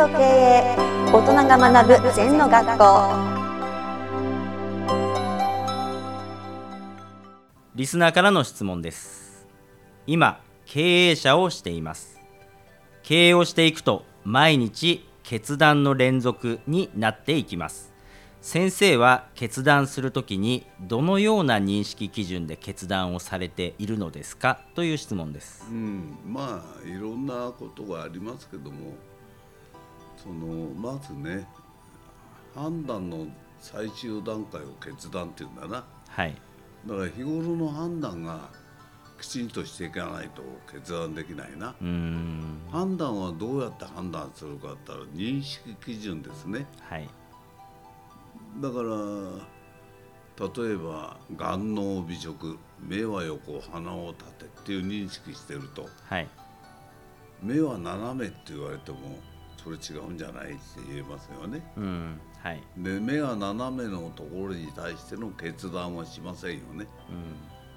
と経営大人が学ぶ禅の学校。リスナーからの質問です。今経営者をしています。経営をしていくと毎日決断の連続になっていきます。先生は決断するときにどのような認識基準で決断をされているのですか？という質問です。うん、まあいろんなことがありますけどもそのまずね判断の最終段階を決断っていうんだな。はい。だから日頃の判断がきちんとしていかないと決断できないな。うーん。判断はどうやって判断するかって言ったら認識基準ですね。はい。だから例えば眼脳美食目は横鼻を立てっていう認識してると。はい。目は斜めって言われてもそれ違うんじゃないって言えますよね。うんはい。で目が斜めのところに対しての決断はしませんよね。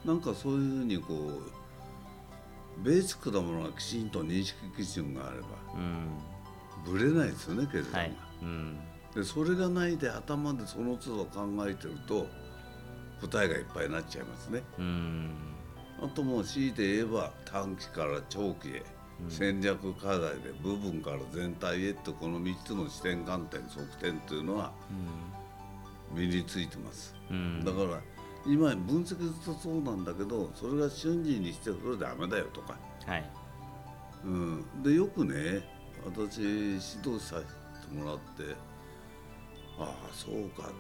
うん。なんかそういうふうにこうベーシックなものがきちんと認識基準があればうん。ぶれないですよね決断が、はい。うん。でそれがないで頭でその都度考えてると答えがいっぱいになっちゃいますね。うん。あともう強いて言えば短期から長期へ戦略課題で部分から全体へってこの3つの視点観点側点というのは身についてます、うん。だから今分析するとそうなんだけどそれが瞬時にしてそれダメだよとか、はい。うん、でよくね私指導させてもらってああそうかって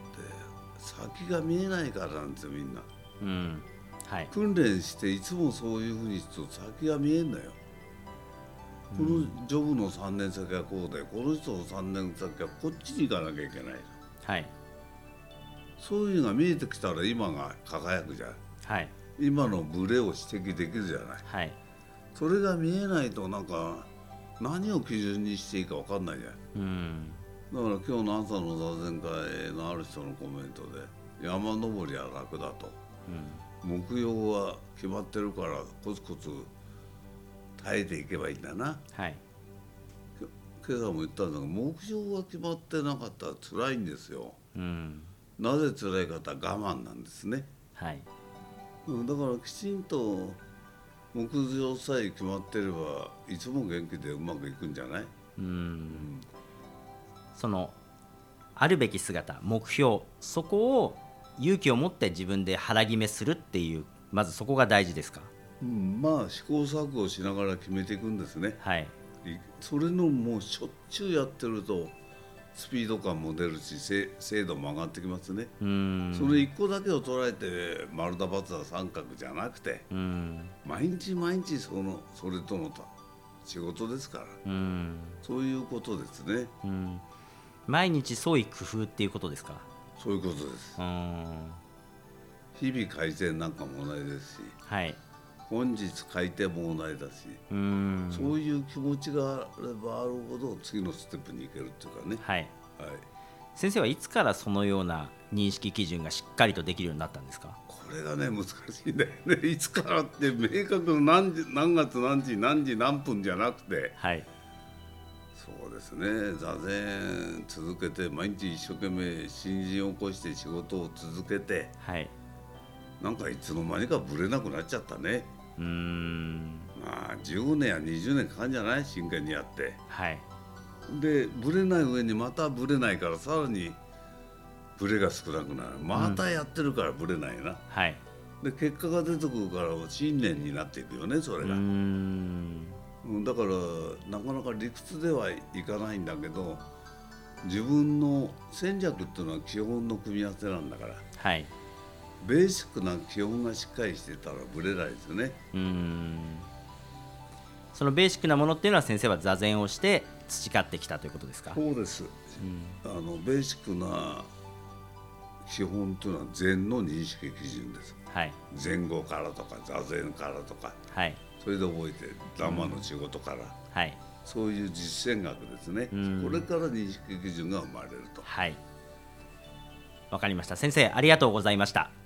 先が見えないからなんですよみんな。うん。はい。訓練していつもそういうふうにすると先が見えんのよ、このジョブの3年先はこうでこの人の3年先はこっちに行かなきゃいけない。はい。そういうのが見えてきたら今が輝くじゃん。はい。今のブレを指摘できるじゃない。はい。それが見えないとなんか何を基準にしていいか分かんないじゃん。うん。だから今日の朝の座禅会のある人のコメントで山登りは楽だと。目標は決まってるからコツコツ耐えていけばいいんだな。はい。今朝も言ったんだけど目標が決まってなかったら辛いんですよ。うん。なぜ辛いかって我慢なんですね。はい。うんだからきちんと目標さえ決まってればいつも元気でうまくいくんじゃない？うん。そのあるべき姿目標そこを勇気を持って自分で腹決めするっていうまずそこが大事ですか？うん、まあ試行錯誤しながら決めていくんですね。はい。いそれのもうしょっちゅうやってるとスピード感も出るしせ精度も上がってきますね、うん。その一個だけを捉えて丸太×は三角じゃなくてうん。毎日毎日そのそれとのた仕事ですから。うん。そういうことですね。うん。毎日創意工夫っていうことですか？そういうことです。うん。日々改善なんかも同じですし。はい本日改定も同じだし、うん。そういう気持ちがあればあるほど次のステップに行けるっていうかね。はい。はい。先生はいつからそのような認識基準がしっかりとできるようになったんですか？これがね難しいんだよね。いつからって明確な何時何月何時何時何分じゃなくて。はい。そうですね。座禅続けて毎日一生懸命新人を起こして仕事を続けて。はい。なんかいつの間にかぶれなくなっちゃったねうーん。まあ10年や20年かかるんじゃない？真剣にやって。はい。でぶれない上にまたぶれないからさらにブレが少なくなる。またやってるからぶれないな、はい。で結果が出てくるから信念になっていくよねそれが、うんだからなかなか理屈ではいかないんだけど自分の戦略っていうのは基本の組み合わせなんだから。はいベーシックな基本がしっかりしてたらぶれないですよね。うーん。そのベーシックなものっていうのは先生は座禅をして培ってきたということですか？そうです、あのベーシックな基本というのは禅の認識基準です。はい。前後からとか座禅からとか。はい。それで覚えて生の仕事から、はい。そういう実践学ですね、うん。これから認識基準が生まれると。はい。わかりました。先生ありがとうございました